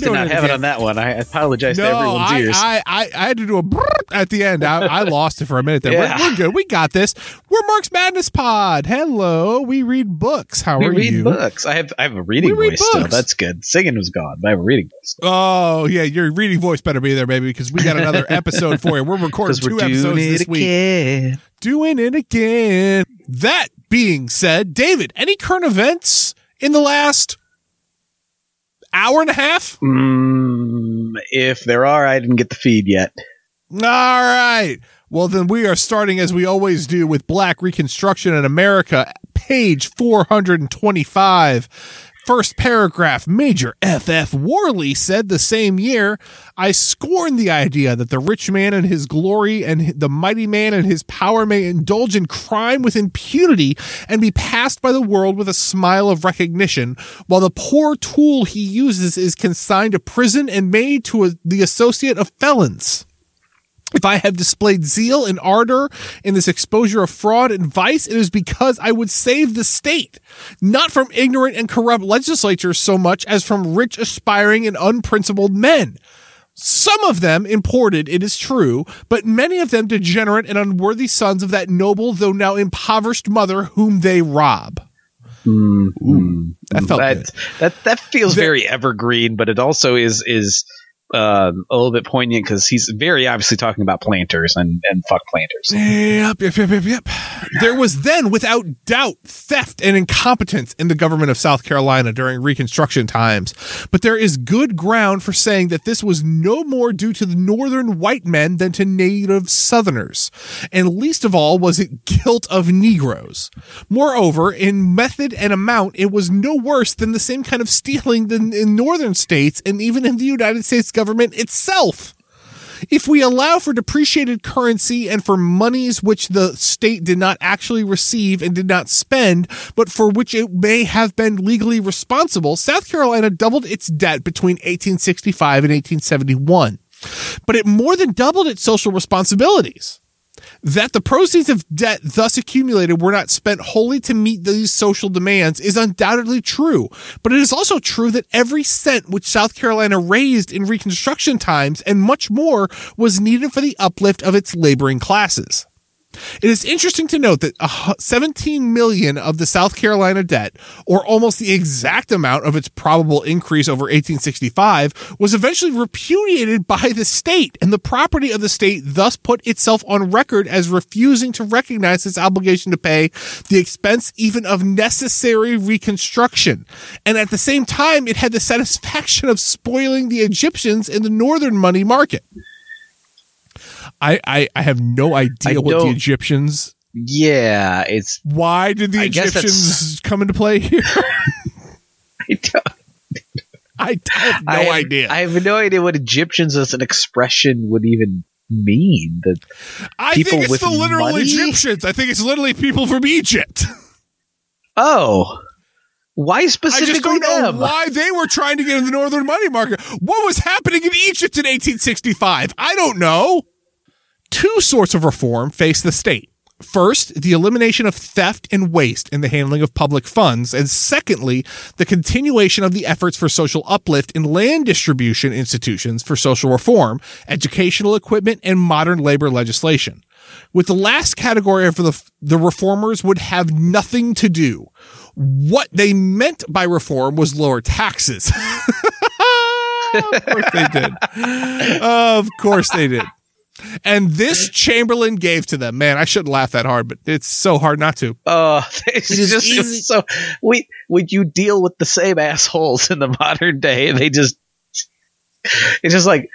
voice did not it have it on that one. I apologize to No, everyone's I, ears. I, I, I had to do a at the end. I, I lost it for a minute there. Yeah. We're, we're good. We got this. We're Mark's Madness Pod. Hello. We read books. How we are read you? books. I have I have a reading read voice still. That's good. Singing was gone, but I have a reading voice. still. Oh, yeah. Your reading voice better be there, baby, because we got another episode for you. We're recording Because we're two episodes this it week. again. Doing it again. That being said, David, any current events in the last hour and a half? Mm, if there are, I didn't get the feed yet. All right. Well, then we are starting as we always do with Black Reconstruction in America, page 425. First paragraph Major F.F. Worley said the same year, I scorn the idea that the rich man and his glory and the mighty man and his power may indulge in crime with impunity and be passed by the world with a smile of recognition, while the poor tool he uses is consigned to prison and made to a, the associate of felons. If I have displayed zeal and ardor in this exposure of fraud and vice, it is because I would save the state, not from ignorant and corrupt legislatures so much as from rich, aspiring, and unprincipled men. Some of them imported, it is true, but many of them degenerate and unworthy sons of that noble, though now impoverished mother whom they rob. Mm, that felt that, that that feels Ve- very evergreen, but it also is is um, a little bit poignant because he's very obviously talking about planters and and fuck planters. Yep, yep, yep, yep, yep. There was then, without doubt, theft and incompetence in the government of South Carolina during Reconstruction times. But there is good ground for saying that this was no more due to the northern white men than to native southerners. And least of all was it guilt of Negroes. Moreover, in method and amount, it was no worse than the same kind of stealing in northern states and even in the United States government itself. If we allow for depreciated currency and for monies which the state did not actually receive and did not spend, but for which it may have been legally responsible, South Carolina doubled its debt between 1865 and 1871. But it more than doubled its social responsibilities. That the proceeds of debt thus accumulated were not spent wholly to meet these social demands is undoubtedly true, but it is also true that every cent which South Carolina raised in Reconstruction times and much more was needed for the uplift of its laboring classes. It is interesting to note that 17 million of the South Carolina debt, or almost the exact amount of its probable increase over 1865, was eventually repudiated by the state, and the property of the state thus put itself on record as refusing to recognize its obligation to pay the expense even of necessary reconstruction. And at the same time, it had the satisfaction of spoiling the Egyptians in the northern money market. I, I, I have no idea I what the Egyptians. Yeah, it's Why did the I Egyptians come into play here? I don't- I have no I have, idea. I have no idea what Egyptians as an expression would even mean. That I think it's the literal money? Egyptians. I think it's literally people from Egypt. oh, why I specifically just don't know them? why they were trying to get in the northern money market. What was happening in Egypt in 1865? I don't know. Two sorts of reform face the state. First, the elimination of theft and waste in the handling of public funds, and secondly, the continuation of the efforts for social uplift in land distribution institutions for social reform, educational equipment, and modern labor legislation. With the last category of the, the reformers would have nothing to do. What they meant by reform was lower taxes. of course they did. Of course they did. And this Chamberlain gave to them. Man, I shouldn't laugh that hard, but it's so hard not to. Oh, it's It is just it's easy- so. We would you deal with the same assholes in the modern day? They just it's just like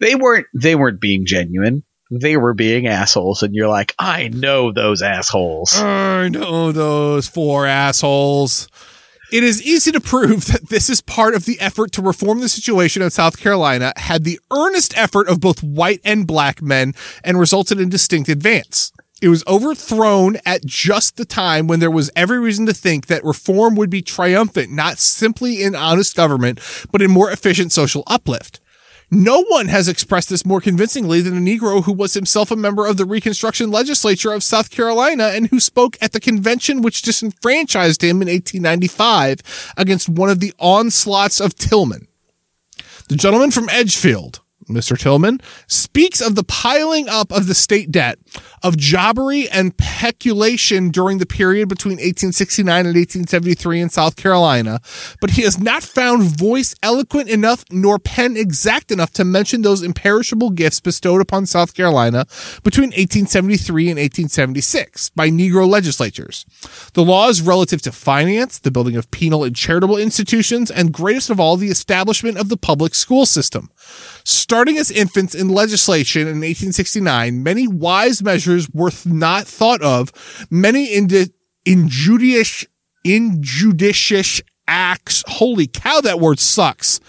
they weren't they weren't being genuine. They were being assholes, and you're like, I know those assholes. I know those four assholes. It is easy to prove that this is part of the effort to reform the situation in South Carolina, had the earnest effort of both white and black men, and resulted in distinct advance. It was overthrown at just the time when there was every reason to think that reform would be triumphant, not simply in honest government, but in more efficient social uplift. No one has expressed this more convincingly than a Negro who was himself a member of the Reconstruction Legislature of South Carolina and who spoke at the convention which disenfranchised him in 1895 against one of the onslaughts of Tillman. The gentleman from Edgefield, Mr. Tillman, speaks of the piling up of the state debt, of jobbery and peculation during the period between 1869 and 1873 in South Carolina, but he has not found voice eloquent enough nor pen exact enough to mention those imperishable gifts bestowed upon South Carolina between 1873 and 1876 by Negro legislatures. The laws relative to finance, the building of penal and charitable institutions, and greatest of all, the establishment of the public school system. Starting as infants in legislation in 1869, many wise measures were not thought of. Many injudicious, injudicious acts. Holy cow, that word sucks.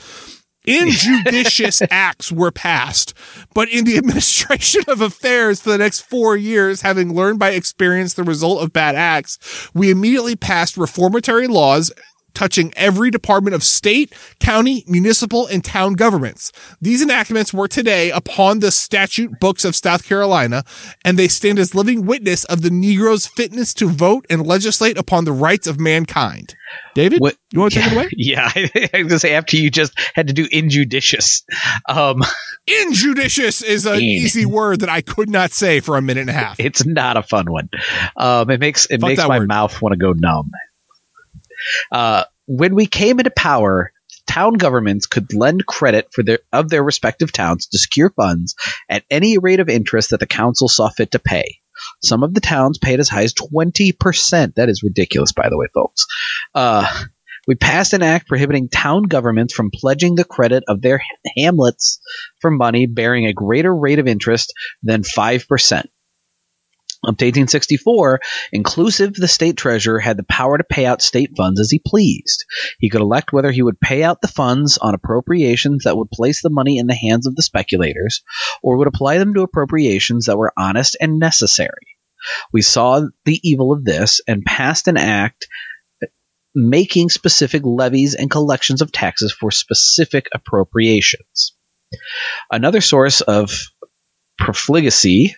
Injudicious acts were passed, but in the administration of affairs for the next four years, having learned by experience the result of bad acts, we immediately passed reformatory laws touching every department of state, county, municipal, and town governments. These enactments were today upon the statute books of South Carolina, and they stand as living witness of the Negro's fitness to vote and legislate upon the rights of mankind. David, what, you want to yeah, take it away? Yeah, I was going to say after you just had to do injudicious. Um, injudicious is an in. easy word that I could not say for a minute and a half. It's not a fun one. Um, it makes it Fuck makes my word. mouth want to go numb. Uh, when we came into power, town governments could lend credit for their of their respective towns to secure funds at any rate of interest that the council saw fit to pay. Some of the towns paid as high as twenty percent. That is ridiculous, by the way, folks. Uh, we passed an act prohibiting town governments from pledging the credit of their hamlets for money bearing a greater rate of interest than five percent. Up to 1864, inclusive the state treasurer had the power to pay out state funds as he pleased. He could elect whether he would pay out the funds on appropriations that would place the money in the hands of the speculators, or would apply them to appropriations that were honest and necessary. We saw the evil of this and passed an act making specific levies and collections of taxes for specific appropriations. Another source of profligacy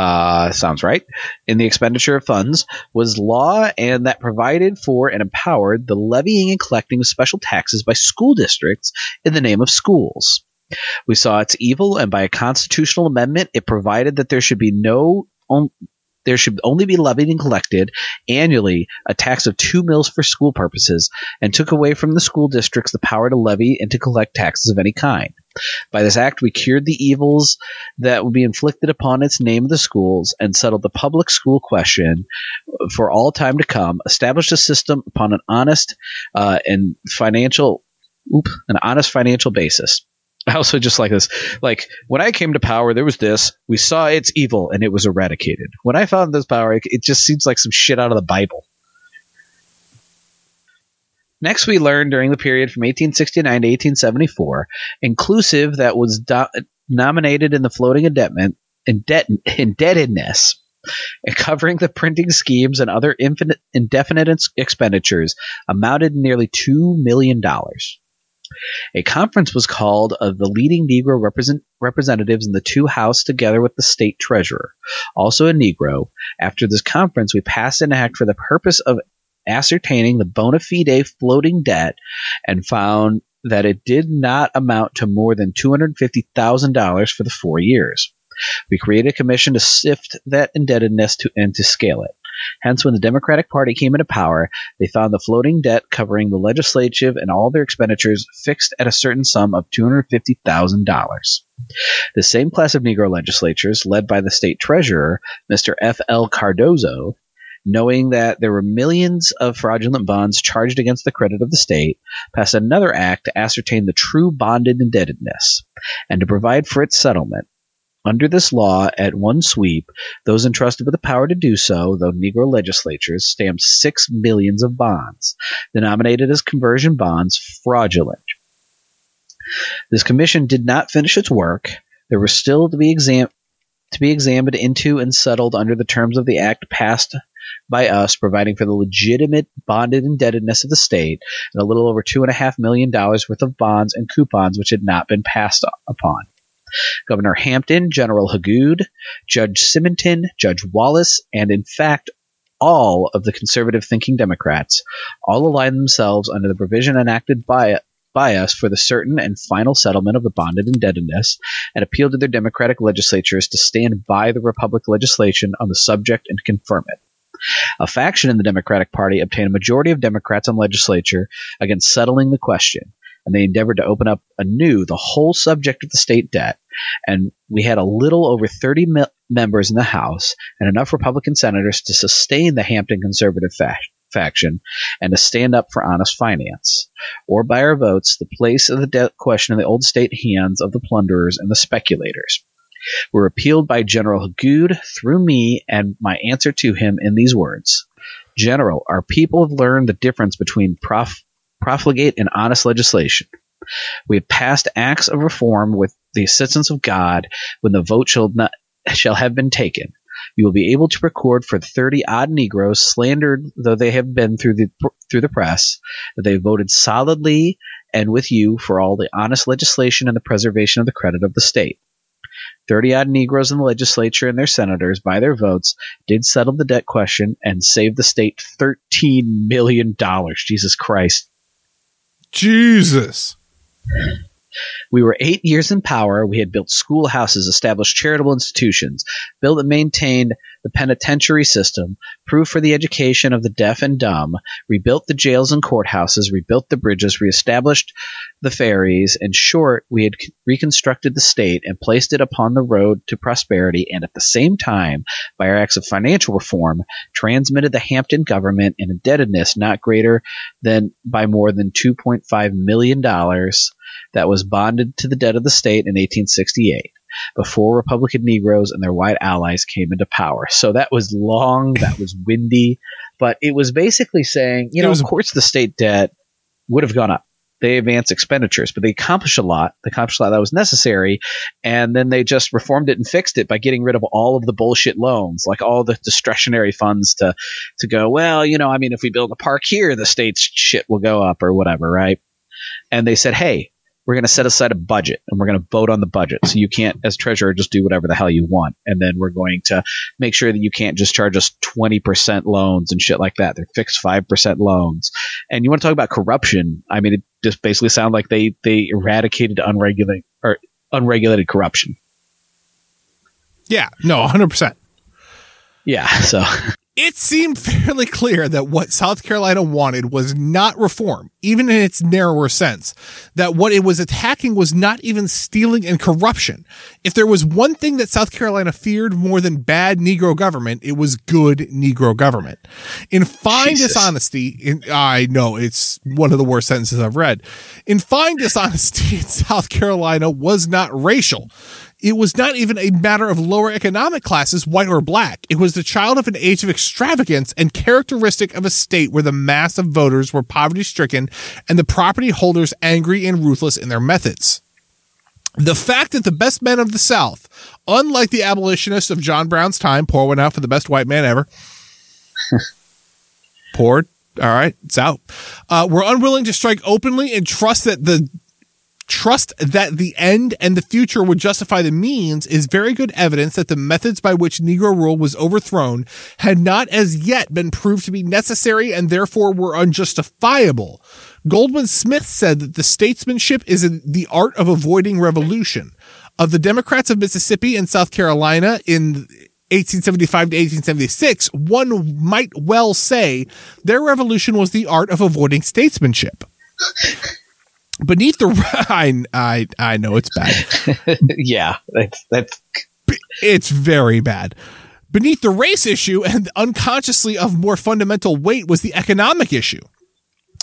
uh, sounds right, in the expenditure of funds was law and that provided for and empowered the levying and collecting of special taxes by school districts in the name of schools. We saw its evil, and by a constitutional amendment, it provided that there should be no there should only be levied and collected annually a tax of two mills for school purposes, and took away from the school districts the power to levy and to collect taxes of any kind. By this act, we cured the evils that would be inflicted upon its name of the schools and settled the public school question for all time to come, established a system upon an honest uh, and financial, oop, an honest financial basis. I also just like this. Like when I came to power, there was this. We saw its evil, and it was eradicated. When I found this power, it, it just seems like some shit out of the Bible. Next, we learned during the period from 1869 to 1874, inclusive that was do- nominated in the floating indebtment, indebt- indebtedness, covering the printing schemes and other infinite, indefinite expenditures, amounted nearly $2 million. A conference was called of the leading Negro represent- representatives in the two houses together with the state treasurer, also a Negro. After this conference, we passed an act for the purpose of ascertaining the bona fide floating debt and found that it did not amount to more than $250,000 for the four years. We created a commission to sift that indebtedness to, and to scale it. Hence, when the Democratic Party came into power, they found the floating debt covering the legislative and all their expenditures fixed at a certain sum of $250,000. The same class of Negro legislatures, led by the state treasurer, Mr. F. L. Cardozo, knowing that there were millions of fraudulent bonds charged against the credit of the state, passed another act to ascertain the true bonded indebtedness and to provide for its settlement. Under this law, at one sweep, those entrusted with the power to do so, the Negro legislatures, stamped six millions of bonds, denominated as conversion bonds, fraudulent. This commission did not finish its work. There were still to be exam- to be examined into and settled under the terms of the act passed by us, providing for the legitimate bonded indebtedness of the state and a little over two and a half million dollars worth of bonds and coupons which had not been passed upon. Governor Hampton, General Hagood, Judge Simonton, Judge Wallace, and in fact all of the conservative thinking Democrats all aligned themselves under the provision enacted by by us for the certain and final settlement of the bonded indebtedness and appealed to their Democratic legislatures to stand by the Republic legislation on the subject and confirm it. A faction in the Democratic Party obtained a majority of Democrats on legislature against settling the question, and they endeavored to open up anew the whole subject of the state debt. And we had a little over 30 me- members in the House and enough Republican senators to sustain the Hampton conservative fa- faction and to stand up for honest finance. Or by our votes, the place of the debt question in the old state hands of the plunderers and the speculators were appealed by General Hagood through me and my answer to him in these words General, our people have learned the difference between prof- profligate and honest legislation. We have passed acts of reform with the assistance of God when the vote shall, not, shall have been taken. You will be able to record for 30 odd Negroes, slandered though they have been through the, through the press, that they voted solidly and with you for all the honest legislation and the preservation of the credit of the state. 30 odd Negroes in the legislature and their senators, by their votes, did settle the debt question and save the state $13 million. Jesus Christ. Jesus. We were eight years in power. We had built schoolhouses, established charitable institutions, built and maintained the penitentiary system, proved for the education of the deaf and dumb, rebuilt the jails and courthouses, rebuilt the bridges, reestablished the ferries. In short, we had reconstructed the state and placed it upon the road to prosperity, and at the same time, by our acts of financial reform, transmitted the Hampton government an indebtedness not greater than by more than $2.5 million that was bonded to the debt of the state in 1868 before Republican Negroes and their white allies came into power. So that was long, that was windy, but it was basically saying, you know, was, of course the state debt would have gone up. They advanced expenditures, but they accomplished a lot. They accomplished a lot that was necessary, and then they just reformed it and fixed it by getting rid of all of the bullshit loans, like all the discretionary funds to to go. Well, you know, I mean, if we build a park here, the state's shit will go up or whatever, right? And they said, hey, we're going to set aside a budget and we're going to vote on the budget. So you can't, as treasurer, just do whatever the hell you want. And then we're going to make sure that you can't just charge us 20% loans and shit like that. They're fixed 5% loans. And you want to talk about corruption. I mean, it just basically sounds like they, they eradicated unregulated or unregulated corruption. Yeah, no, 100%. Yeah, so it seemed fairly clear that what South Carolina wanted was not reform, even in its narrower sense. That what it was attacking was not even stealing and corruption. If there was one thing that South Carolina feared more than bad Negro government, it was good Negro government. In fine Jesus. dishonesty, in, I know it's one of the worst sentences I've read. In fine dishonesty in South Carolina was not racial it was not even a matter of lower economic classes, white or black. It was the child of an age of extravagance and characteristic of a state where the mass of voters were poverty stricken and the property holders angry and ruthless in their methods. The fact that the best men of the South, unlike the abolitionists of John Brown's time, pour one out for the best white man ever, poured all right, it's out. Uh, we're unwilling to strike openly and trust that the trust that the end and the future would justify the means is very good evidence that the methods by which Negro rule was overthrown had not as yet been proved to be necessary and therefore were unjustifiable. Goldwin Smith said that the statesmanship is the art of avoiding revolution. Of the Democrats of Mississippi and South Carolina in 1875 to 1876, one might well say their revolution was the art of avoiding statesmanship. beneath the I I I know it's bad. yeah, that's that's it's very bad. Beneath the race issue and unconsciously of more fundamental weight was the economic issue.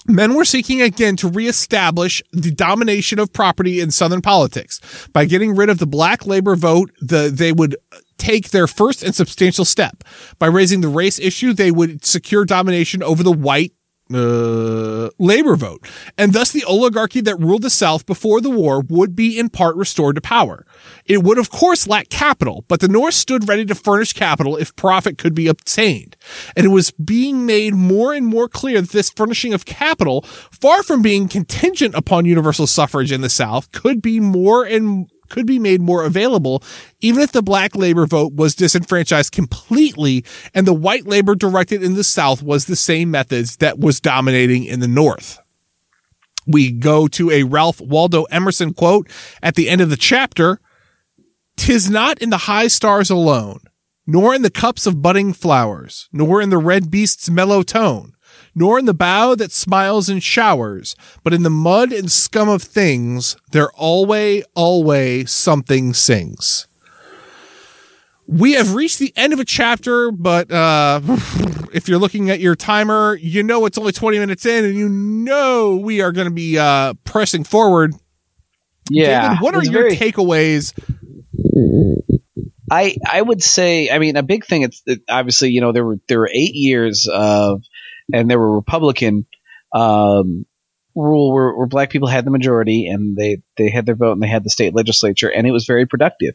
Men were seeking again to reestablish the domination of property in Southern politics. By getting rid of the black labor vote, the, they would take their first and substantial step. By raising the race issue, they would secure domination over the white uh, labor vote, and thus the oligarchy that ruled the South before the war would be in part restored to power. It would, of course, lack capital, but the North stood ready to furnish capital if profit could be obtained. And it was being made more and more clear that this furnishing of capital, far from being contingent upon universal suffrage in the South, could be more and could be made more available, even if the black labor vote was disenfranchised completely and the white labor directed in the South was the same methods that was dominating in the North. We go to a Ralph Waldo Emerson quote at the end of the chapter. Tis not in the high stars alone, nor in the cups of budding flowers, nor in the red beast's mellow tone, nor in the bough that smiles and showers, but in the mud and scum of things, there always, always something sings. We have reached the end of a chapter, but uh, if you're looking at your timer, you know it's only 20 minutes in, and you know we are going to be uh, pressing forward. Yeah. David, what are your very- takeaways I I would say I mean a big thing it's it, obviously you know there were there were 8 years of and there were Republican um, rule where, where, black people had the majority and they, they had their vote and they had the state legislature and it was very productive.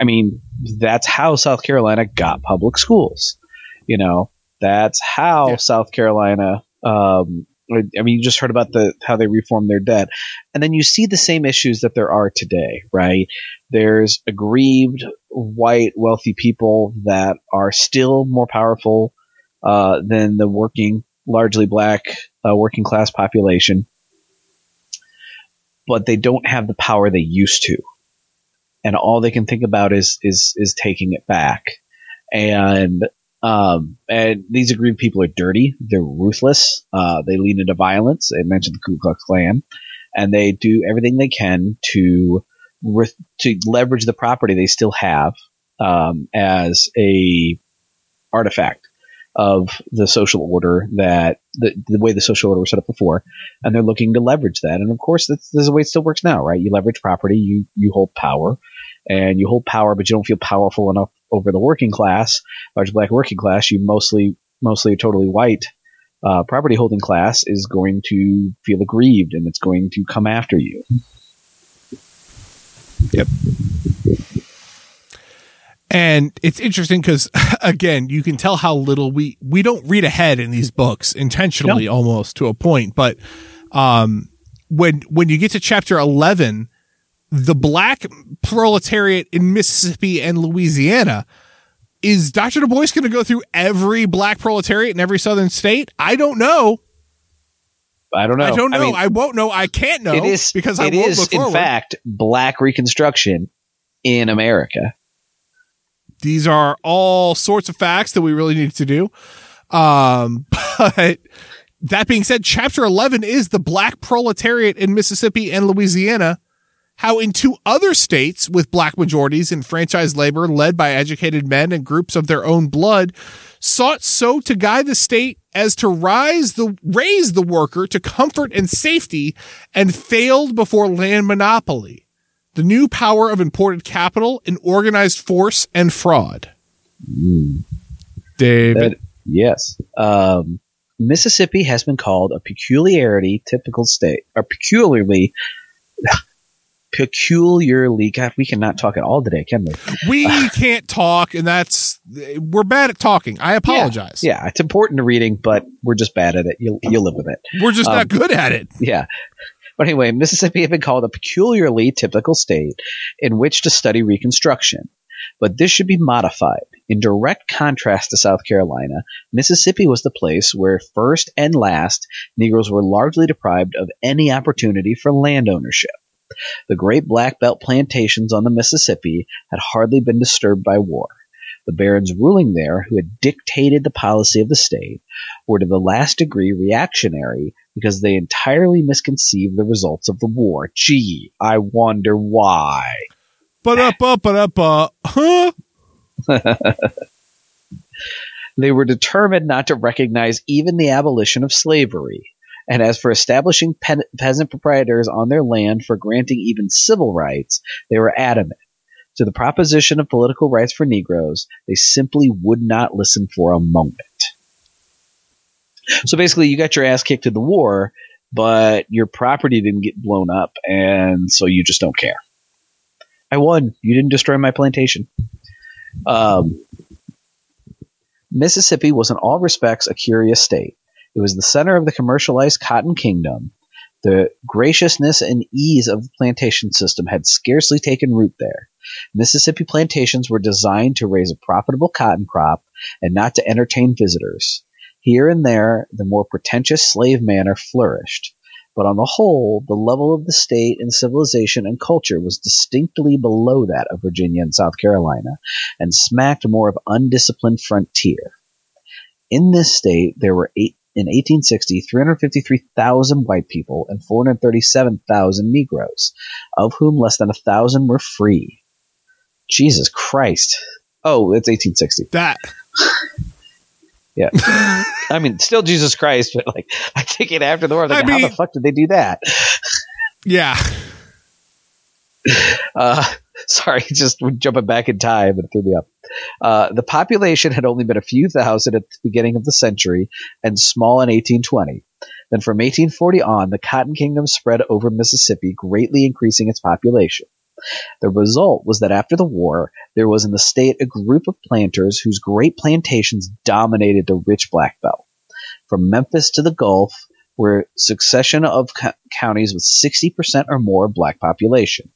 I mean, that's how South Carolina got public schools. You know, that's how yeah. South Carolina. Um, I mean, you just heard about the how they reformed their debt, and then you see the same issues that there are today, right? There's aggrieved white wealthy people that are still more powerful uh, than the working, largely black uh, working class population. But they don't have the power they used to, and all they can think about is is is taking it back. And um, and these aggrieved people are dirty. They're ruthless. Uh, they lean into violence. I mentioned the Ku Klux Klan, and they do everything they can to to leverage the property they still have um, as a artifact of the social order that the, the way the social order was set up before, and they're looking to leverage that. And of course, that's, that's the way it still works now, right? You leverage property, you you hold power, and you hold power, but you don't feel powerful enough over the working class, large black working class. You mostly mostly totally white uh, property holding class is going to feel aggrieved, and it's going to come after you. Yep. And it's interesting because again, you can tell how little we we don't read ahead in these books intentionally, no. almost to a point. But um, when when you get to chapter eleven, the black proletariat in Mississippi and Louisiana is Dr. Du Bois going to go through every black proletariat in every southern state? I don't know. I don't know. I don't know. I, mean, I won't know. I can't know. It is because I it is in fact black Reconstruction in America these are all sorts of facts that we really need to do. Um, but that being said, chapter 11 is the black proletariat in Mississippi and Louisiana. How in two other states with black majorities in franchise labor led by educated men and groups of their own blood sought so to guide the state as to rise the raise the worker to comfort and safety and failed before land monopoly the new power of imported capital in organized force and fraud. Mm. David. That, yes. Um, Mississippi has been called a peculiarity typical state, or peculiarly, peculiarly. God, we cannot talk at all today, can we? We uh, can't talk, and that's we're bad at talking. I apologize. Yeah, yeah, it's important to reading, but we're just bad at it. You'll you'll live with it. We're just um, not good at it. Yeah. But anyway, Mississippi had been called a peculiarly typical state in which to study Reconstruction. But this should be modified. In direct contrast to South Carolina, Mississippi was the place where first and last Negroes were largely deprived of any opportunity for land ownership. The great Black Belt plantations on the Mississippi had hardly been disturbed by war. The barons ruling there, who had dictated the policy of the state, were to the last degree reactionary because they entirely misconceived the results of the war. Gee, I wonder why. But up, up, up, up, huh? they were determined not to recognize even the abolition of slavery. And as for establishing pe- peasant proprietors on their land for granting even civil rights, they were adamant. To the proposition of political rights for Negroes, they simply would not listen for a moment. So basically, you got your ass kicked in the war, but your property didn't get blown up, and so you just don't care. I won. You didn't destroy my plantation. Um, Mississippi was in all respects a curious state. It was the center of the commercialized cotton kingdom. The graciousness and ease of the plantation system had scarcely taken root there. Mississippi plantations were designed to raise a profitable cotton crop and not to entertain visitors. Here and there, the more pretentious slave manor flourished, but on the whole, the level of the state in civilization and culture was distinctly below that of Virginia and South Carolina, and smacked more of undisciplined frontier. In this state, there were eight, in 1860 353,000 white people and 437,000 Negroes, of whom less than a thousand were free. Jesus Christ! Oh, it's 1860. That Yeah. I mean, still Jesus Christ, but like, I take it after the war. Like, I how mean- the fuck did they do that? yeah. Uh, sorry, just jumping back in time and it threw me up. Uh, the population had only been a few thousand at the beginning of the century and small in 1820. Then from 1840 on, the Cotton Kingdom spread over Mississippi, greatly increasing its population. The result was that after the war, there was in the state a group of planters whose great plantations dominated the rich Black Belt. From Memphis to the Gulf were succession of co- counties with 60% or more black population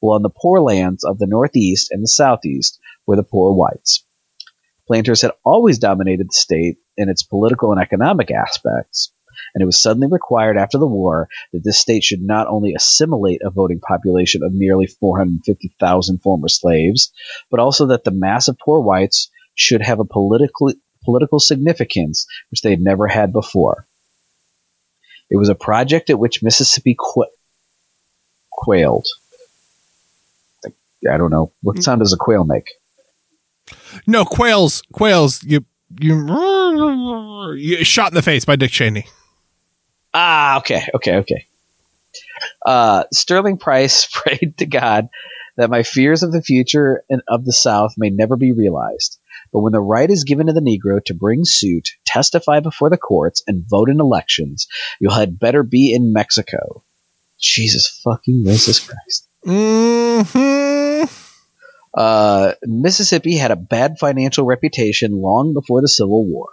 while on the poor lands of the Northeast and the Southeast were the poor whites. Planters had always dominated the state in its political and economic aspects, and it was suddenly required after the war that this state should not only assimilate a voting population of nearly 450,000 former slaves, but also that the mass of poor whites should have a political political significance which they had never had before. It was a project at which Mississippi qu- quailed. I don't know. What mm. sound does a quail make? No, quails, quails, you, you, you shot in the face by Dick Cheney. Ah, okay, okay, okay. Uh, Sterling Price prayed to God that my fears of the future and of the South may never be realized. But when the right is given to the Negro to bring suit, testify before the courts, and vote in elections, you had better be in Mexico. Jesus fucking racist Christ. hmm Uh, Mississippi had a bad financial reputation long before the Civil War.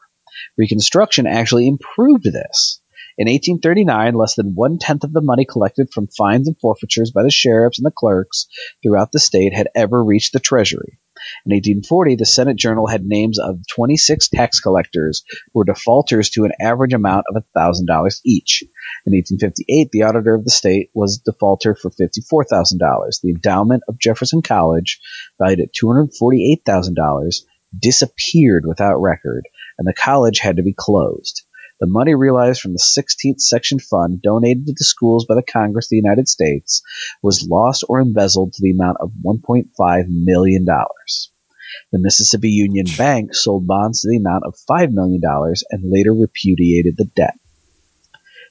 Reconstruction actually improved this. In 1839, less than one tenth of the money collected from fines and forfeitures by the sheriffs and the clerks throughout the state had ever reached the Treasury. In 1840, the Senate Journal had names of 26 tax collectors who were defaulters to an average amount of $1,000 each. In 1858, the auditor of the state was a defaulter for $54,000. The endowment of Jefferson College, valued at $248,000, disappeared without record, and the college had to be closed. The money realized from the 16th Section Fund donated to the schools by the Congress of the United States was lost or embezzled to the amount of $1.5 million. The Mississippi Union Bank sold bonds to the amount of $5 million and later repudiated the debt.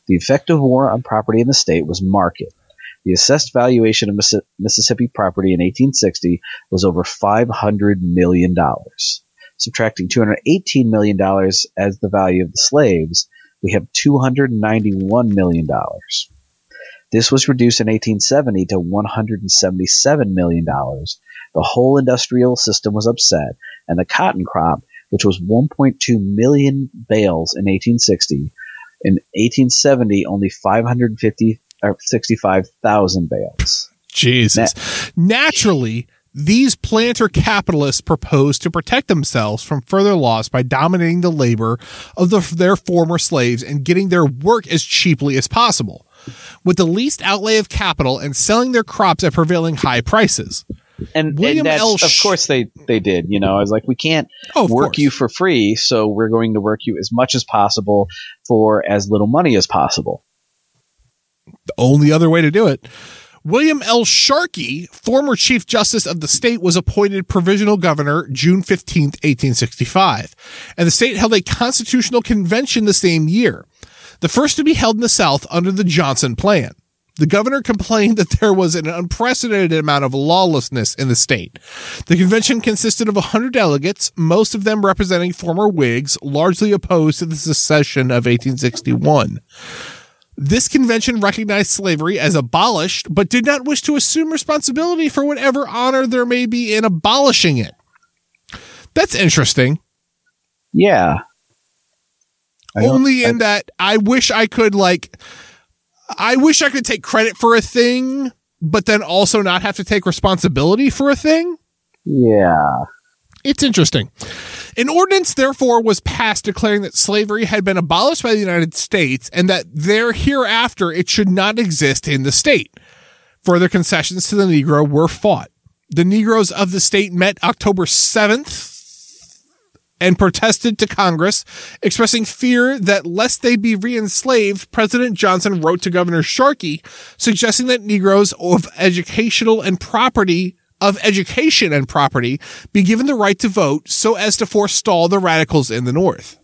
The effect of war on property in the state was marked. The assessed valuation of Missi- Mississippi property in 1860 was over $500 million. Subtracting $218 million as the value of the slaves, we have $291 million. This was reduced in 1870 to $177 million. The whole industrial system was upset, and the cotton crop, which was 1.2 million bales in 1860, in 1870 only 550 or 65,000 bales. Jesus. Naturally, these planter capitalists proposed to protect themselves from further loss by dominating the labor of the, their former slaves and getting their work as cheaply as possible, with the least outlay of capital and selling their crops at prevailing high prices. And, William and that's, L. of course they they did. You know, I was like, we can't Oh, work course. you for free, so we're going to work you as much as possible for as little money as possible. the only other way to do it. William L. Sharkey, former Chief Justice of the state, was appointed provisional governor June 15, 1865, and the state held a constitutional convention the same year, the first to be held in the South under the Johnson Plan. The governor complained that there was an unprecedented amount of lawlessness in the state. The convention consisted of 100 delegates, most of them representing former Whigs, largely opposed to the secession of 1861. This convention recognized slavery as abolished, but did not wish to assume responsibility for whatever honor there may be in abolishing it. That's interesting. Yeah. Only in I, that I wish I could like I wish I could take credit for a thing, but then also not have to take responsibility for a thing. Yeah. It's interesting. An ordinance, therefore, was passed declaring that slavery had been abolished by the United States and that there hereafter it should not exist in the state. Further concessions to the Negro were fought. The Negroes of the state met October 7th, and protested to Congress, expressing fear that lest they be re-enslaved, President Johnson wrote to Governor Sharkey, suggesting that Negroes of educational and property of education and property be given the right to vote so as to forestall the radicals in the North.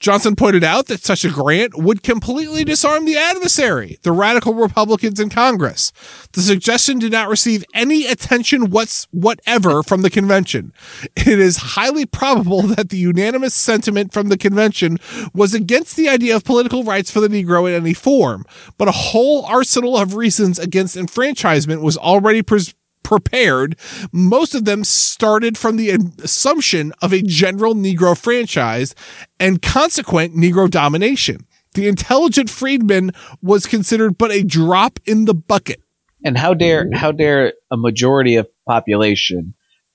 Johnson pointed out that such a grant would completely disarm the adversary, the radical Republicans in Congress. The suggestion did not receive any attention whatever from the convention. It is highly probable that the unanimous sentiment from the convention was against the idea of political rights for the Negro in any form, but a whole arsenal of reasons against enfranchisement was already pres- prepared, most of them started from the assumption of a general Negro franchise and consequent Negro domination. The intelligent freedman was considered but a drop in the bucket. And how dare how dare a majority of population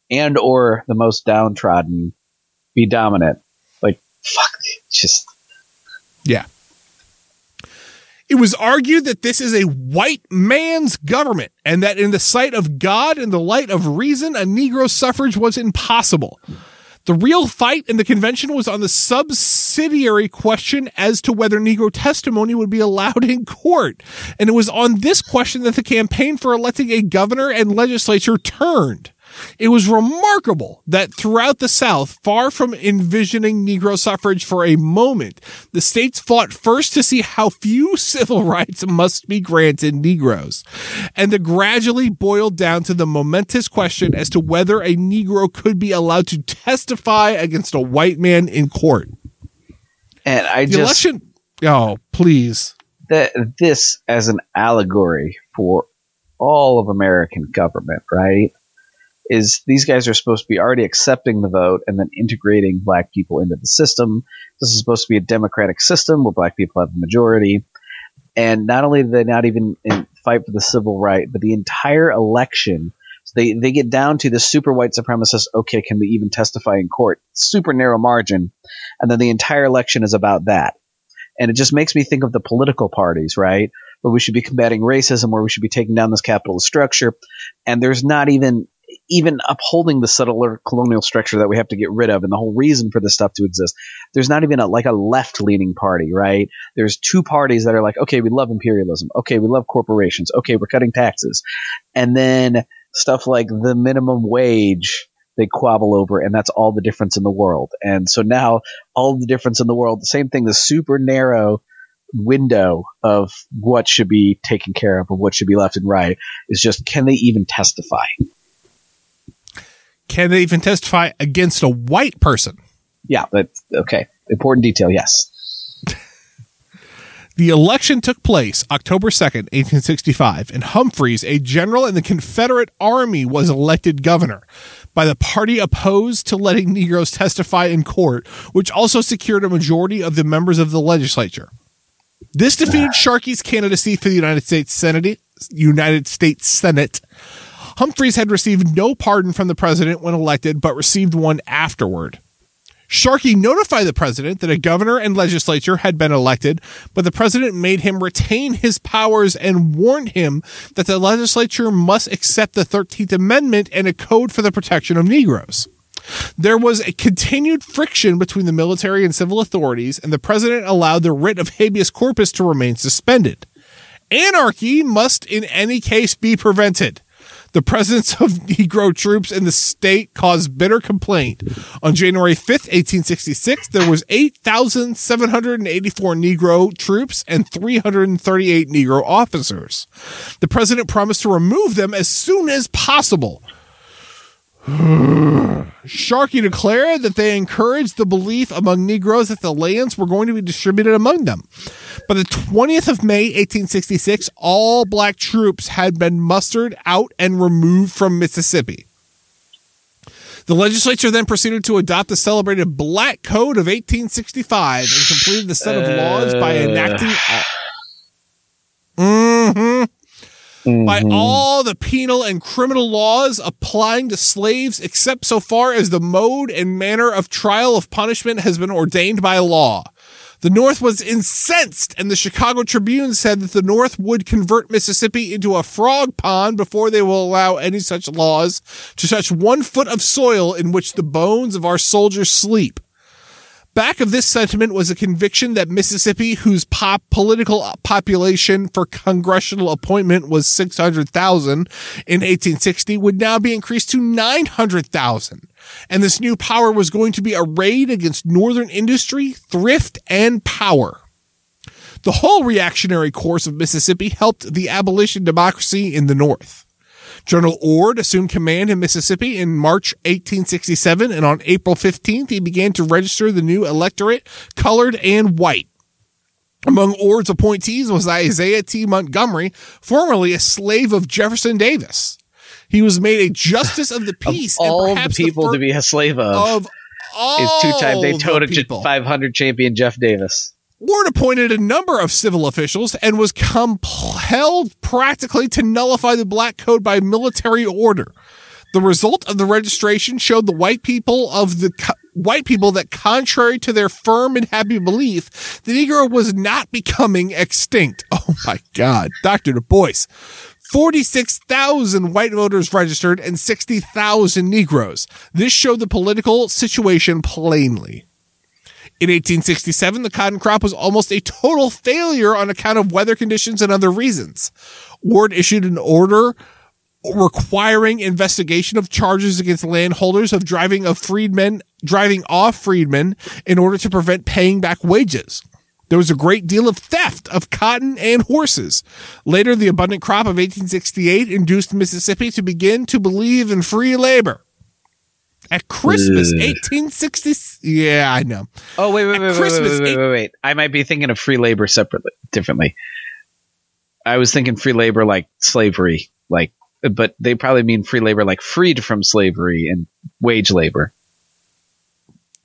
and or the most downtrodden be dominant? Like fuck just Yeah. It was argued that this is a white man's government and that in the sight of God and the light of reason, a Negro suffrage was impossible. The real fight in the convention was on the subsidiary question as to whether Negro testimony would be allowed in court. And it was on this question that the campaign for electing a governor and legislature turned. It was remarkable that throughout the South, far from envisioning Negro suffrage for a moment, the states fought first to see how few civil rights must be granted Negroes, and it gradually boiled down to the momentous question as to whether a Negro could be allowed to testify against a white man in court. And I the just election. Oh, please. That this as an allegory for all of American government, right? Is these guys are supposed to be already accepting the vote and then integrating black people into the system. This is supposed to be a democratic system where black people have the majority. And not only do they not even fight for the civil right, but the entire election, so they, they get down to the super white supremacist, okay, can they even testify in court? Super narrow margin. And then the entire election is about that. And it just makes me think of the political parties, right? Where we should be combating racism, where we should be taking down this capitalist structure. And there's not even even upholding the settler colonial structure that we have to get rid of and the whole reason for this stuff to exist. There's not even a, like a left leaning party, right? There's two parties that are like, okay, we love imperialism. Okay, we love corporations. Okay, we're cutting taxes. And then stuff like the minimum wage they quabble over, and that's all the difference in the world. And so now all the difference in the world, the same thing, the super narrow window of what should be taken care of and what should be left and right is just can they even testify? Can they even testify against a white person? Yeah, but okay. Important detail, yes. The election took place October 2nd, 1865, and Humphreys, a general in the Confederate Army, was elected governor by the party opposed to letting Negroes testify in court, which also secured a majority of the members of the legislature. This defeated Sharkey's candidacy for the United States Senate, United States Senate, Humphreys had received no pardon from the president when elected, but received one afterward. Sharkey notified the president that a governor and legislature had been elected, but the president made him retain his powers and warned him that the legislature must accept the 13th Amendment and a code for the protection of Negroes. There was a continued friction between the military and civil authorities, and the president allowed the writ of habeas corpus to remain suspended. Anarchy must, in any case, be prevented. The presence of Negro troops in the state caused bitter complaint. On January 5th, 1866, there was 8,784 Negro troops and 338 Negro officers. The president promised to remove them as soon as possible. Sharkey declared that they encouraged the belief among Negroes that the lands were going to be distributed among them. By the 20th of May, 1866, all black troops had been mustered out and removed from Mississippi. The legislature then proceeded to adopt the celebrated Black Code of 1865 and completed the set of laws by enacting. Mm-hmm by Mhm. all the penal and criminal laws applying to slaves, except so far as the mode and manner of trial of punishment has been ordained by law. The North was incensed, and the Chicago Tribune said that the North would convert Mississippi into a frog pond before they will allow any such laws to touch one foot of soil in which the bones of our soldiers sleep. Back of this sentiment was a conviction that Mississippi, whose pop political population for congressional appointment was 600,000 in 1860, would now be increased to 900,000. And this new power was going to be arrayed against Northern industry, thrift, and power. The whole reactionary course of Mississippi helped the abolition democracy in the North. General Ord assumed command in Mississippi in March 1867, and on April 15th, he began to register the new electorate, colored and white. Among Ord's appointees was Isaiah T. Montgomery, formerly a slave of Jefferson Davis. He was made a justice of the peace. Of all and the people fir- to be a slave of of all is two-time Daytona the 500 champion Jeff Davis. Ord appointed a number of civil officials and was compelled practically to nullify the black code by military order. The result of the registration showed the white people of the co- white people that contrary to their firm and happy belief, the Negro was not becoming extinct. Oh my God. Dr. Du Bois. 46,000 white voters registered and 60,000 Negroes. This showed the political situation plainly. In 1867, the cotton crop was almost a total failure on account of weather conditions and other reasons. Ord issued an order requiring investigation of charges against landholders of driving of freedmen, driving off freedmen in order to prevent paying back wages. There was a great deal of theft of cotton and horses. Later, the abundant crop of 1868 induced Mississippi to begin to believe in free labor. At Christmas, Ugh. 1860, yeah, I know. Oh wait, wait, At wait, wait, Christmas, wait, wait, eight- wait, wait. I might be thinking of free labor separately, differently. I was thinking free labor like slavery, like, but they probably mean free labor like freed from slavery and wage labor.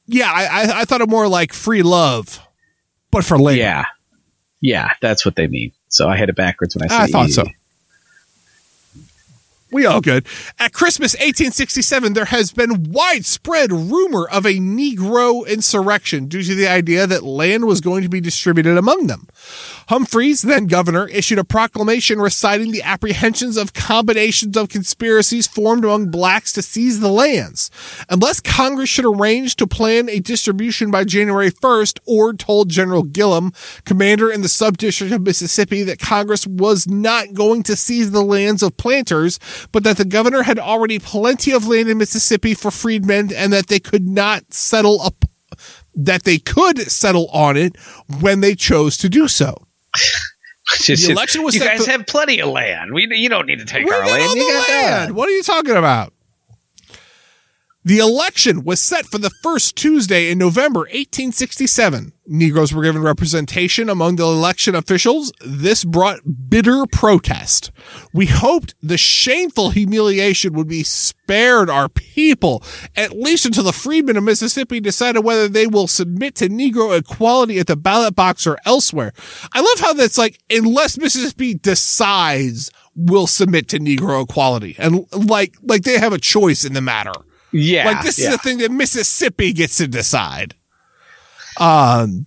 Yeah, I, I, I thought of more like free love, but for labor. Yeah, yeah, that's what they mean. So I had it backwards when I said. I thought so. We all good. At Christmas 1867, there has been widespread rumor of a Negro insurrection due to the idea that land was going to be distributed among them. Humphreys, then governor, issued a proclamation reciting the apprehensions of combinations of conspiracies formed among blacks to seize the lands. Unless Congress should arrange to plan a distribution by January 1st, or told General Gillem, commander in the subdistrict of Mississippi, that Congress was not going to seize the lands of planters, but that the governor had already plenty of land in Mississippi for freedmen and that they could not settle up that they could settle on it when they chose to do so. Just- The election was you guys for- have plenty of land. We, you don't need to take our land. all You got land. that. What are you talking about? The election was set for the first Tuesday in November 1867. Negroes were given representation among the election officials. This brought bitter protest. We hoped the shameful humiliation would be spared our people, at least until the freedmen of Mississippi decided whether they will submit to Negro equality at the ballot box or elsewhere. I love how that's like, unless Mississippi decides we'll submit to Negro equality. And like, like they have a choice in the matter. Yeah, Like this yeah. is the thing that Mississippi gets to decide. Um,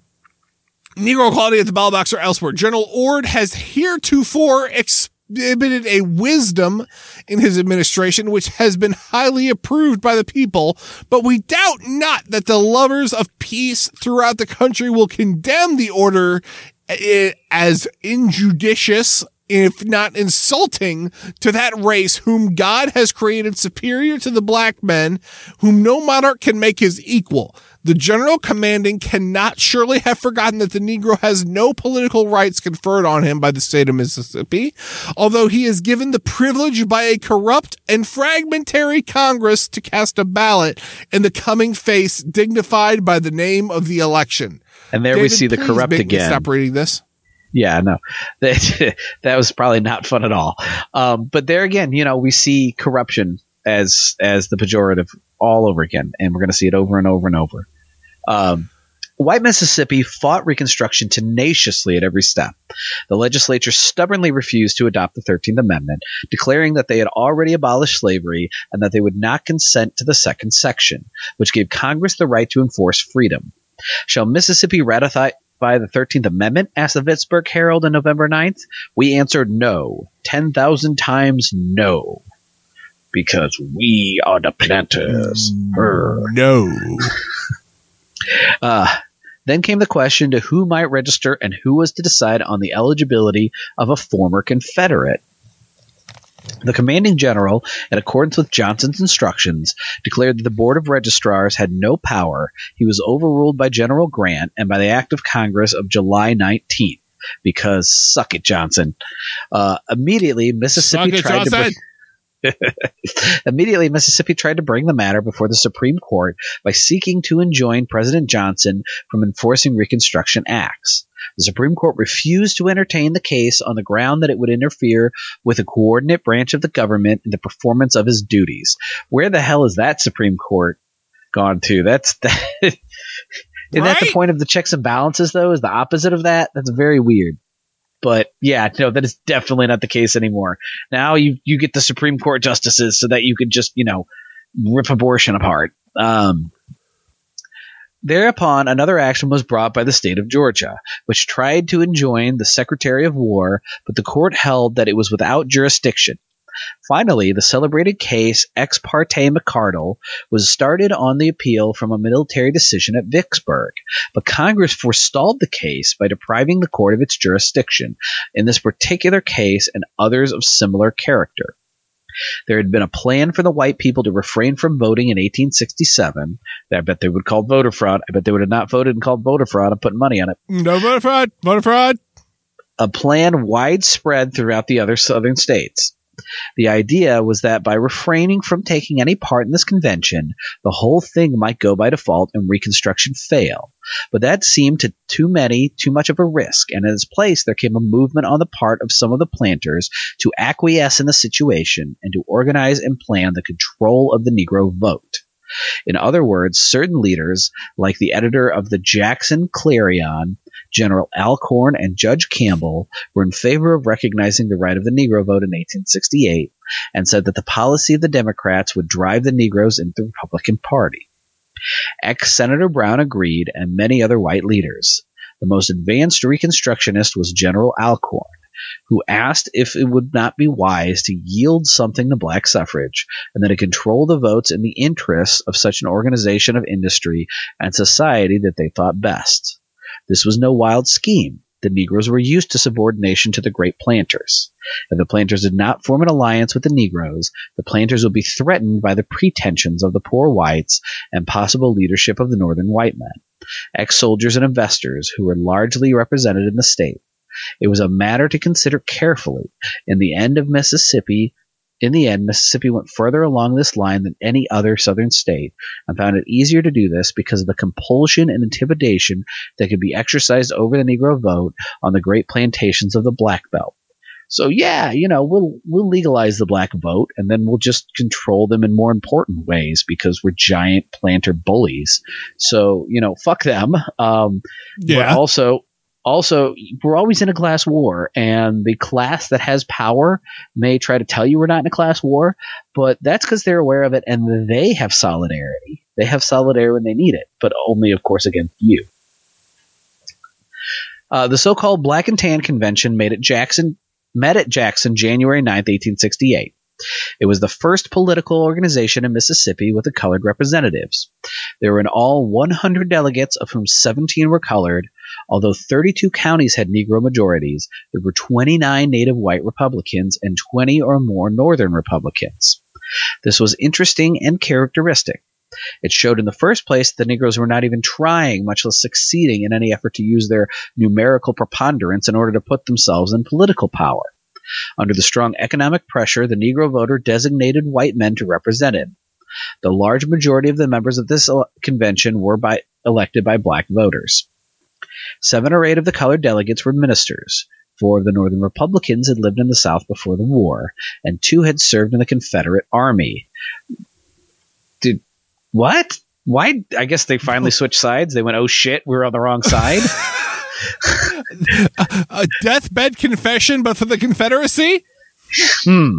Negro equality at the ballot box or elsewhere. General Ord has heretofore exhibited a wisdom in his administration which has been highly approved by the people, but we doubt not that the lovers of peace throughout the country will condemn the order eh, as injudicious if not insulting, to that race whom God has created superior to the black men, whom no monarch can make his equal. The general commanding cannot surely have forgotten that the Negro has no political rights conferred on him by the state of Mississippi, although he is given the privilege by a corrupt and fragmentary Congress to cast a ballot in the coming face dignified by the name of the election. And there we see the corrupt again. Stop reading this. Yeah, no, that that was probably not fun at all. Um, but there again, you know, we see corruption as as the pejorative all over again, and we're going to see it over and over and over. Um, White Mississippi fought Reconstruction tenaciously at every step. The legislature stubbornly refused to adopt the 13th Amendment, declaring that they had already abolished slavery and that they would not consent to the second section, which gave Congress the right to enforce freedom. Shall Mississippi ratify the 13th Amendment? asked the Vicksburg Herald on November 9th. We answered no. 10,000 times no. Because we are the planters. Brr. No. Uh, then came the question to who might register and who was to decide on the eligibility of a former Confederate. The commanding general, in accordance with Johnson's instructions, declared that the Board of Registrars had no power. He was overruled by General Grant and by the Act of Congress of July 19th. Because suck it, Johnson. Uh, immediately, Mississippi it, tried to. Johnson. bring- Immediately, Mississippi tried to bring the matter before the Supreme Court by seeking to enjoin President Johnson from enforcing Reconstruction acts. The Supreme Court refused to entertain the case on the ground that it would interfere with a coordinate branch of the government in the performance of his duties. Where the hell is that Supreme Court gone to? That's that. Isn't that the point of the checks and balances, though? Is the opposite of that? That's very weird. But yeah, no, that is definitely not the case anymore. Now you you get the Supreme Court justices so that you could just you know rip abortion apart. Um, thereupon, another action was brought by the state of Georgia, which tried to enjoin the Secretary of War, but the court held that it was without jurisdiction. Finally, the celebrated case Ex parte McCardle was started on the appeal from a military decision at Vicksburg, but Congress forestalled the case by depriving the court of its jurisdiction in this particular case and others of similar character. There had been a plan for the white people to refrain from voting in 1867. I bet they would call voter fraud. I bet they would have not voted and called voter fraud. I'm putting money on it No voter fraud. Voter fraud. a plan widespread throughout the other southern states. The idea was that by refraining from taking any part in this convention, the whole thing might go by default and Reconstruction fail. But that seemed to too many too much of a risk, and in its place there came a movement on the part of some of the planters to acquiesce in the situation and to organize and plan the control of the Negro vote. In other words, certain leaders, like the editor of the Jackson Clarion, General Alcorn, and Judge Campbell, were in favor of recognizing the right of the Negro vote in 1868 and said that the policy of the Democrats would drive the Negroes into the Republican Party. Ex Senator Brown agreed, and many other white leaders. The most advanced Reconstructionist was General Alcorn, who asked if it would not be wise to yield something to black suffrage and then to control the votes in the interests of such an organization of industry and society that they thought best. This was no wild scheme. The Negroes were used to subordination to the great planters. If the planters did not form an alliance with the Negroes, the planters would be threatened by the pretensions of the poor whites and possible leadership of the northern white men, ex soldiers and investors who were largely represented in the state. It was a matter to consider carefully. In the end of Mississippi, in the end, Mississippi went further along this line than any other southern state and found it easier to do this because of the compulsion and intimidation that could be exercised over the Negro vote on the great plantations of the Black Belt. So yeah, you know, we'll we'll legalize the black vote and then we'll just control them in more important ways because we're giant planter bullies. So, you know, fuck them. Um but Yeah. also also we're always in a class war and the class that has power may try to tell you we're not in a class war but that's because they're aware of it and they have solidarity. They have solidarity when they need it but only of course against you. Uh, the so-called black and tan convention made at jackson met at jackson january 9th 1868 it was the first political organization in Mississippi with the colored representatives. There were in all 100 delegates, of whom 17 were colored, Although 32 counties had Negro majorities, there were 29 native white Republicans and 20 or more Northern Republicans. This was interesting and characteristic. It showed in the first place that the Negroes were not even trying, much less succeeding, in any effort to use their numerical preponderance in order to put themselves in political power. Under the strong economic pressure, the Negro voter designated white men to represent him. The large majority of the members of this uh, convention were by, elected by black voters. Seven or eight of the colored delegates were ministers. Four of the Northern Republicans had lived in the South before the war, and two had served in the Confederate Army. Did what? Why? I guess they finally switched sides. They went, "Oh shit, we're on the wrong side." a deathbed confession, but for the Confederacy. Hmm.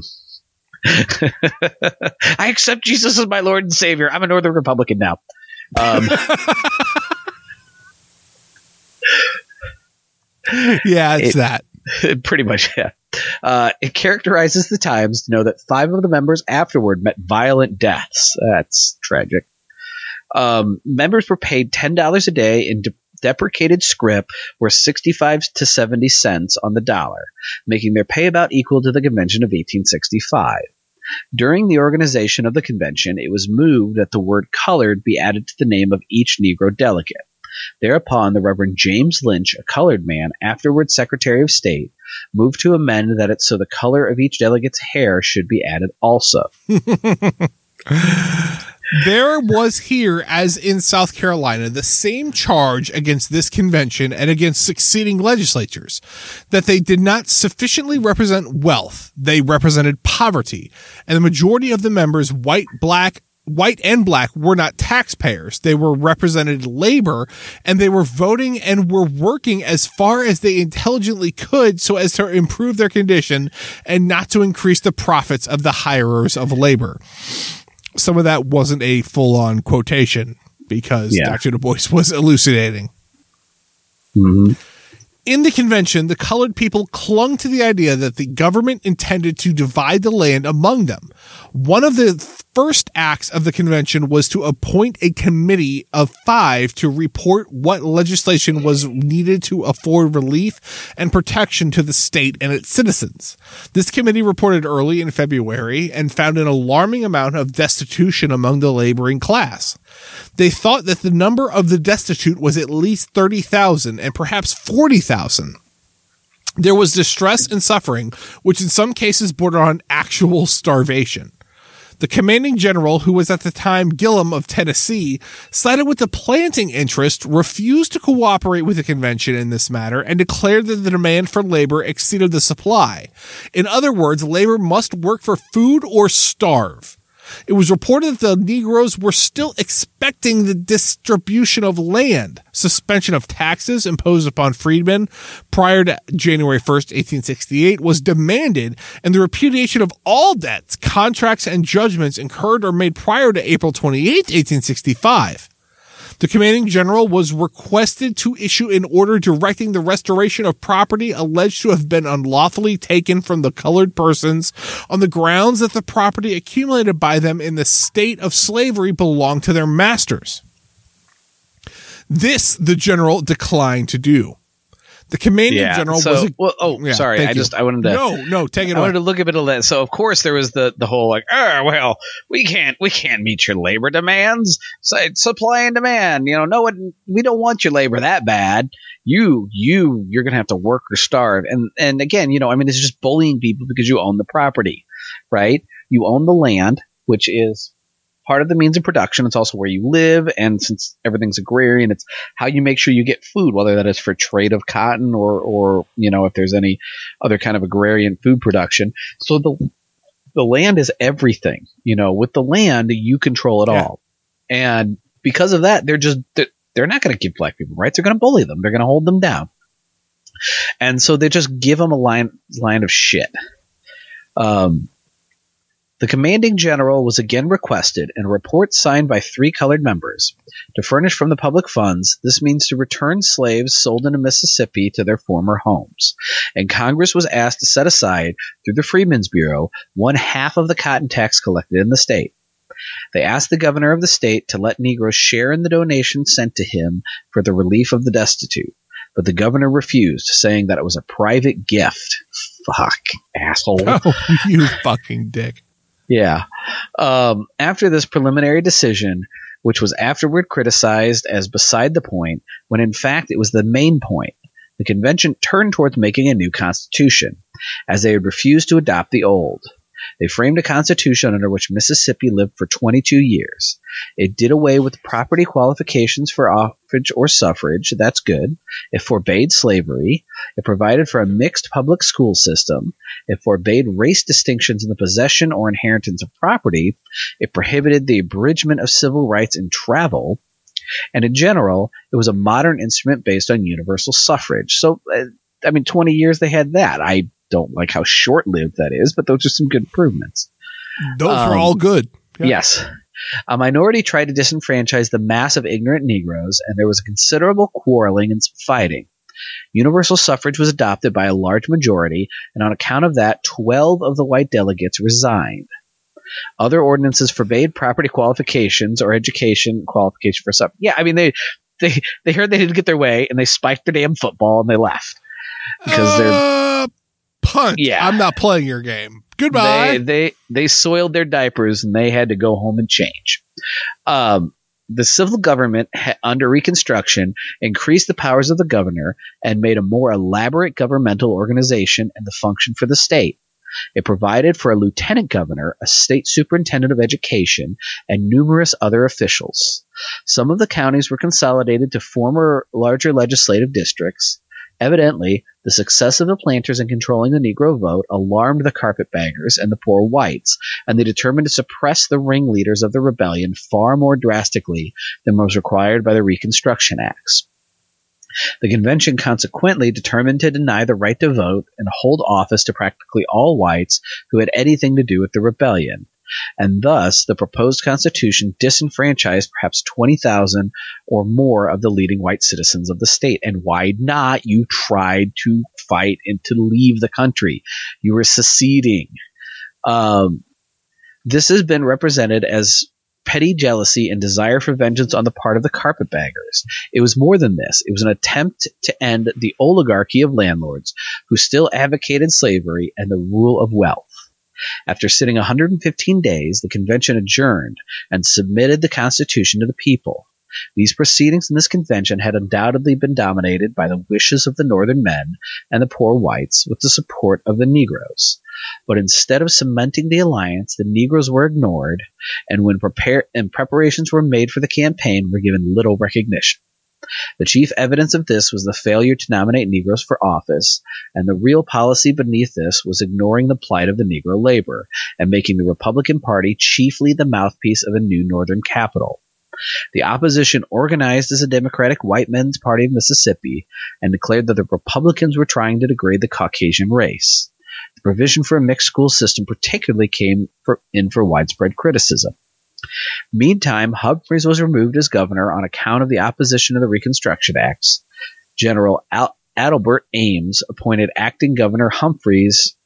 I accept Jesus as my Lord and Savior. I'm a Northern Republican now. Um, yeah, it's it, that. Pretty much, yeah. Uh, it characterizes the Times to know that five of the members afterward met violent deaths. That's tragic. Um, members were paid $10 a day in de- deprecated scrip worth 65 to 70 cents on the dollar, making their pay about equal to the convention of 1865. During the organization of the convention, it was moved that the word colored be added to the name of each Negro delegate. Thereupon, the Reverend James Lynch, a colored man, afterward Secretary of State, moved to amend that it so the color of each delegate's hair should be added also. there was here, as in South Carolina, the same charge against this convention and against succeeding legislatures that they did not sufficiently represent wealth. They represented poverty. And the majority of the members, white, black, white and black were not taxpayers. They were represented labor and they were voting and were working as far as they intelligently could so as to improve their condition and not to increase the profits of the hirers of labor some of that wasn't a full on quotation because yeah. Dr. Du Bois was elucidating. Mm-hmm. In the convention, the colored people clung to the idea that the government intended to divide the land among them. One of the first acts of the convention was to appoint a committee of five to report what legislation was needed to afford relief and protection to the state and its citizens. This committee reported early in February and found an alarming amount of destitution among the laboring class. They thought that the number of the destitute was at least 30,000 and perhaps 40,000. There was distress and suffering, which in some cases bordered on actual starvation. The commanding general, who was at the time Gillem of Tennessee, sided with the planting interest, refused to cooperate with the convention in this matter, and declared that the demand for labor exceeded the supply. In other words, labor must work for food or starve. It was reported that the Negroes were still expecting the distribution of land. Suspension of taxes imposed upon freedmen prior to January 1st, 1868 was demanded, and the repudiation of all debts, contracts, and judgments incurred or made prior to April 28, 1865. The commanding general was requested to issue an order directing the restoration of property alleged to have been unlawfully taken from the colored persons on the grounds that the property accumulated by them in the state of slavery belonged to their masters. This the general declined to do. The commanding yeah, general so, was. A, well, oh, yeah, sorry. I just I wanted to. No, no, take it. I wanted to look a bit of that. So of course there was the the whole like, oh well, we can't we can't meet your labor demands. So supply and demand. You know, no one we don't want your labor that bad. You you you're gonna have to work or starve. And and again, you know, I mean, it's just bullying people because you own the property, right? You own the land, which is part of the means of production. It's also where you live. And since everything's agrarian, it's how you make sure you get food, whether that is for trade of cotton or, or, you know, if there's any other kind of agrarian food production. So the, the land is everything, you know, with the land, you control it yeah. all. And because of that, they're just, they're, they're not going to give black people rights. They're going to bully them. They're going to hold them down. And so they just give them a line, line of shit. Um, the commanding general was again requested, and a report signed by three colored members. To furnish from the public funds, this means to return slaves sold into Mississippi to their former homes. And Congress was asked to set aside, through the Freedmen's Bureau, one half of the cotton tax collected in the state. They asked the governor of the state to let Negroes share in the donations sent to him for the relief of the destitute. but the governor refused, saying that it was a private gift. Fuck, asshole. Oh, you fucking dick. Yeah. Um, after this preliminary decision, which was afterward criticized as beside the point, when in fact it was the main point, the convention turned towards making a new constitution, as they had refused to adopt the old. They framed a constitution under which Mississippi lived for 22 years. It did away with property qualifications for office or suffrage. That's good. It forbade slavery. It provided for a mixed public school system. It forbade race distinctions in the possession or inheritance of property. It prohibited the abridgment of civil rights in travel. And in general, it was a modern instrument based on universal suffrage. So, uh, I mean, 20 years they had that. I don't like how short lived that is, but those are some good improvements. Those um, were all good. Yeah. Yes. A minority tried to disenfranchise the mass of ignorant Negroes, and there was a considerable quarreling and fighting. Universal suffrage was adopted by a large majority, and on account of that, 12 of the white delegates resigned. Other ordinances forbade property qualifications or education qualification for some. Yeah, I mean they they they heard they didn't get their way and they spiked their damn football and they left because uh, they're punt. Yeah, I'm not playing your game. Goodbye. They they they soiled their diapers and they had to go home and change. Um, the civil government, ha- under Reconstruction, increased the powers of the governor and made a more elaborate governmental organization and the function for the state. It provided for a lieutenant governor, a state superintendent of education, and numerous other officials. Some of the counties were consolidated to former larger legislative districts. Evidently, the success of the planters in controlling the Negro vote alarmed the carpetbaggers and the poor whites, and they determined to suppress the ringleaders of the rebellion far more drastically than was required by the Reconstruction Acts. The convention consequently determined to deny the right to vote and hold office to practically all whites who had anything to do with the rebellion, and thus the proposed constitution disenfranchised perhaps 20,000 or more of the leading white citizens of the state. And why not? You tried to fight and to leave the country. You were seceding. Um, this has been represented as petty jealousy and desire for vengeance on the part of the carpetbaggers. It was more than this. It was an attempt to end the oligarchy of landlords who still advocated slavery and the rule of wealth. After sitting 115 days, the convention adjourned and submitted the Constitution to the people. These proceedings in this convention had undoubtedly been dominated by the wishes of the Northern men and the poor whites with the support of the Negroes. But instead of cementing the alliance, the Negroes were ignored, and when prepare- and preparations were made for the campaign, were given little recognition. The chief evidence of this was the failure to nominate Negroes for office, and the real policy beneath this was ignoring the plight of the Negro labor and making the Republican Party chiefly the mouthpiece of a new Northern capital. The opposition organized as a Democratic White Men's Party of Mississippi and declared that the Republicans were trying to degrade the Caucasian race. The provision for a mixed school system particularly came for, in for widespread criticism. Meantime, Humphreys was removed as governor on account of the opposition to the Reconstruction Acts. General Al- Ames appointed acting governor Humphreys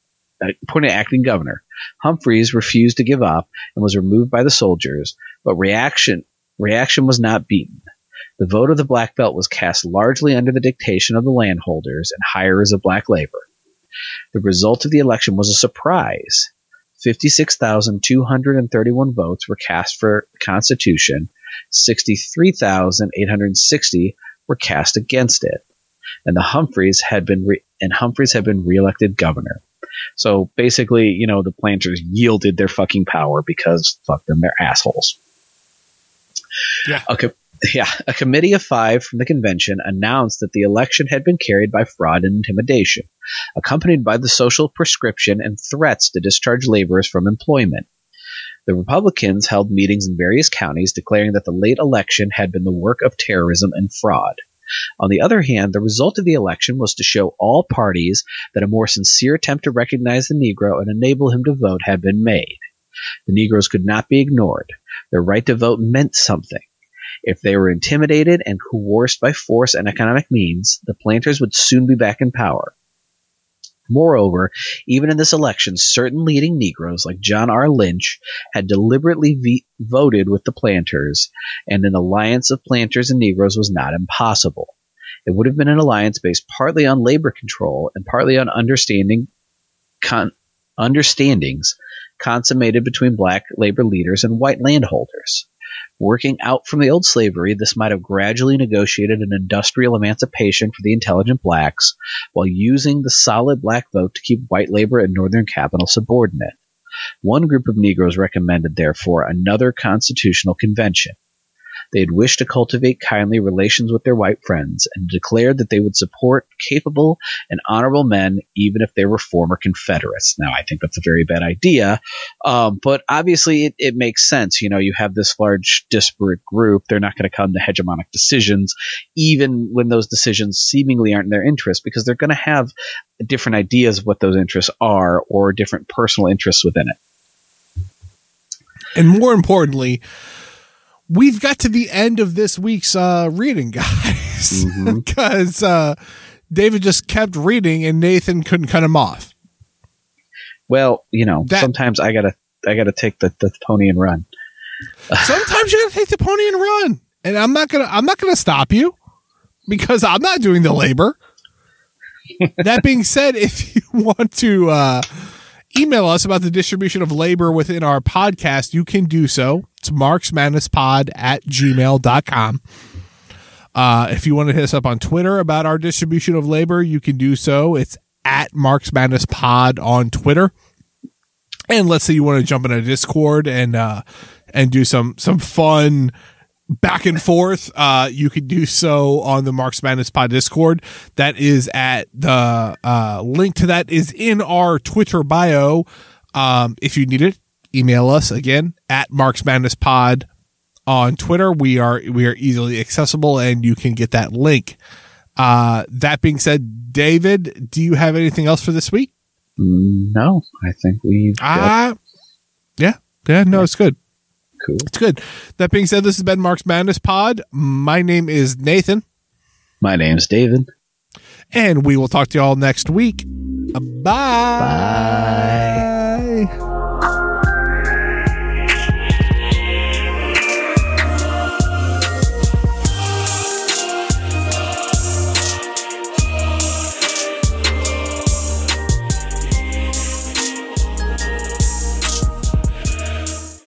uh, appointed acting governor. Humphreys refused to give up and was removed by the soldiers, but reaction reaction was not beaten. The vote of the Black Belt was cast largely under the dictation of the landholders and hirers of black labor. The result of the election was a surprise. 56,231 votes were cast for the Constitution, 63,860 were cast against it, and the Humphreys had been re- and Humphreys had been reelected governor. So basically, you know, the planters yielded their fucking power because fuck them, they're assholes. Yeah. Okay. Yeah, a committee of five from the convention announced that the election had been carried by fraud and intimidation, accompanied by the social prescription and threats to discharge laborers from employment. The Republicans held meetings in various counties declaring that the late election had been the work of terrorism and fraud. On the other hand, the result of the election was to show all parties that a more sincere attempt to recognize the Negro and enable him to vote had been made. The Negroes could not be ignored. Their right to vote meant something. If they were intimidated and coerced by force and economic means, the planters would soon be back in power. Moreover, even in this election, certain leading Negroes like John R. Lynch had deliberately voted with the planters, and an alliance of planters and Negroes was not impossible. It would have been an alliance based partly on labor control and partly on understanding con- understandings consummated between black labor leaders and white landholders. Working out from the old slavery, this might have gradually negotiated an industrial emancipation for the intelligent blacks while using the solid black vote to keep white labor and northern capital subordinate. One group of Negroes recommended, therefore, another constitutional convention. They had wished to cultivate kindly relations with their white friends and declared that they would support capable and honorable men even if they were former Confederates. Now, I think that's a very bad idea, um, but obviously it, it makes sense. You know, you have this large disparate group. They're not going to come to hegemonic decisions, even when those decisions seemingly aren't in their interest, because they're going to have different ideas of what those interests are or different personal interests within it. And more importantly, we've got to the end of this week's uh, reading, guys, because mm-hmm. uh, David just kept reading and Nathan couldn't cut him off. Well, you know, that, sometimes I gotta I gotta take the, the pony and run. sometimes you gotta take the pony and run, and I'm not gonna I'm not gonna stop you because I'm not doing the labor. that being said, if you want to uh, email us about the distribution of labor within our podcast, you can do so. It's marksmadnesspod at gmail.com. Uh, if you want to hit us up on Twitter about our distribution of labor, you can do so. It's at Marks Madness Pod on Twitter. And let's say you want to jump in a Discord and uh, and do some some fun back and forth, uh, you can do so on the Marks Madness Pod Discord. That is at the uh, link to that is in our Twitter bio. Um, if you need it, email us again at Marks Madness Pod on Twitter. We are we are easily accessible, and you can get that link. Uh, that being said, David, do you have anything else for this week? No, I think we've. Uh, yeah, yeah, no, it's good. Cool. It's good. That being said, this has been Mark's Madness Pod. My name is Nathan. My name's David. And we will talk to y'all next week. Bye. Bye.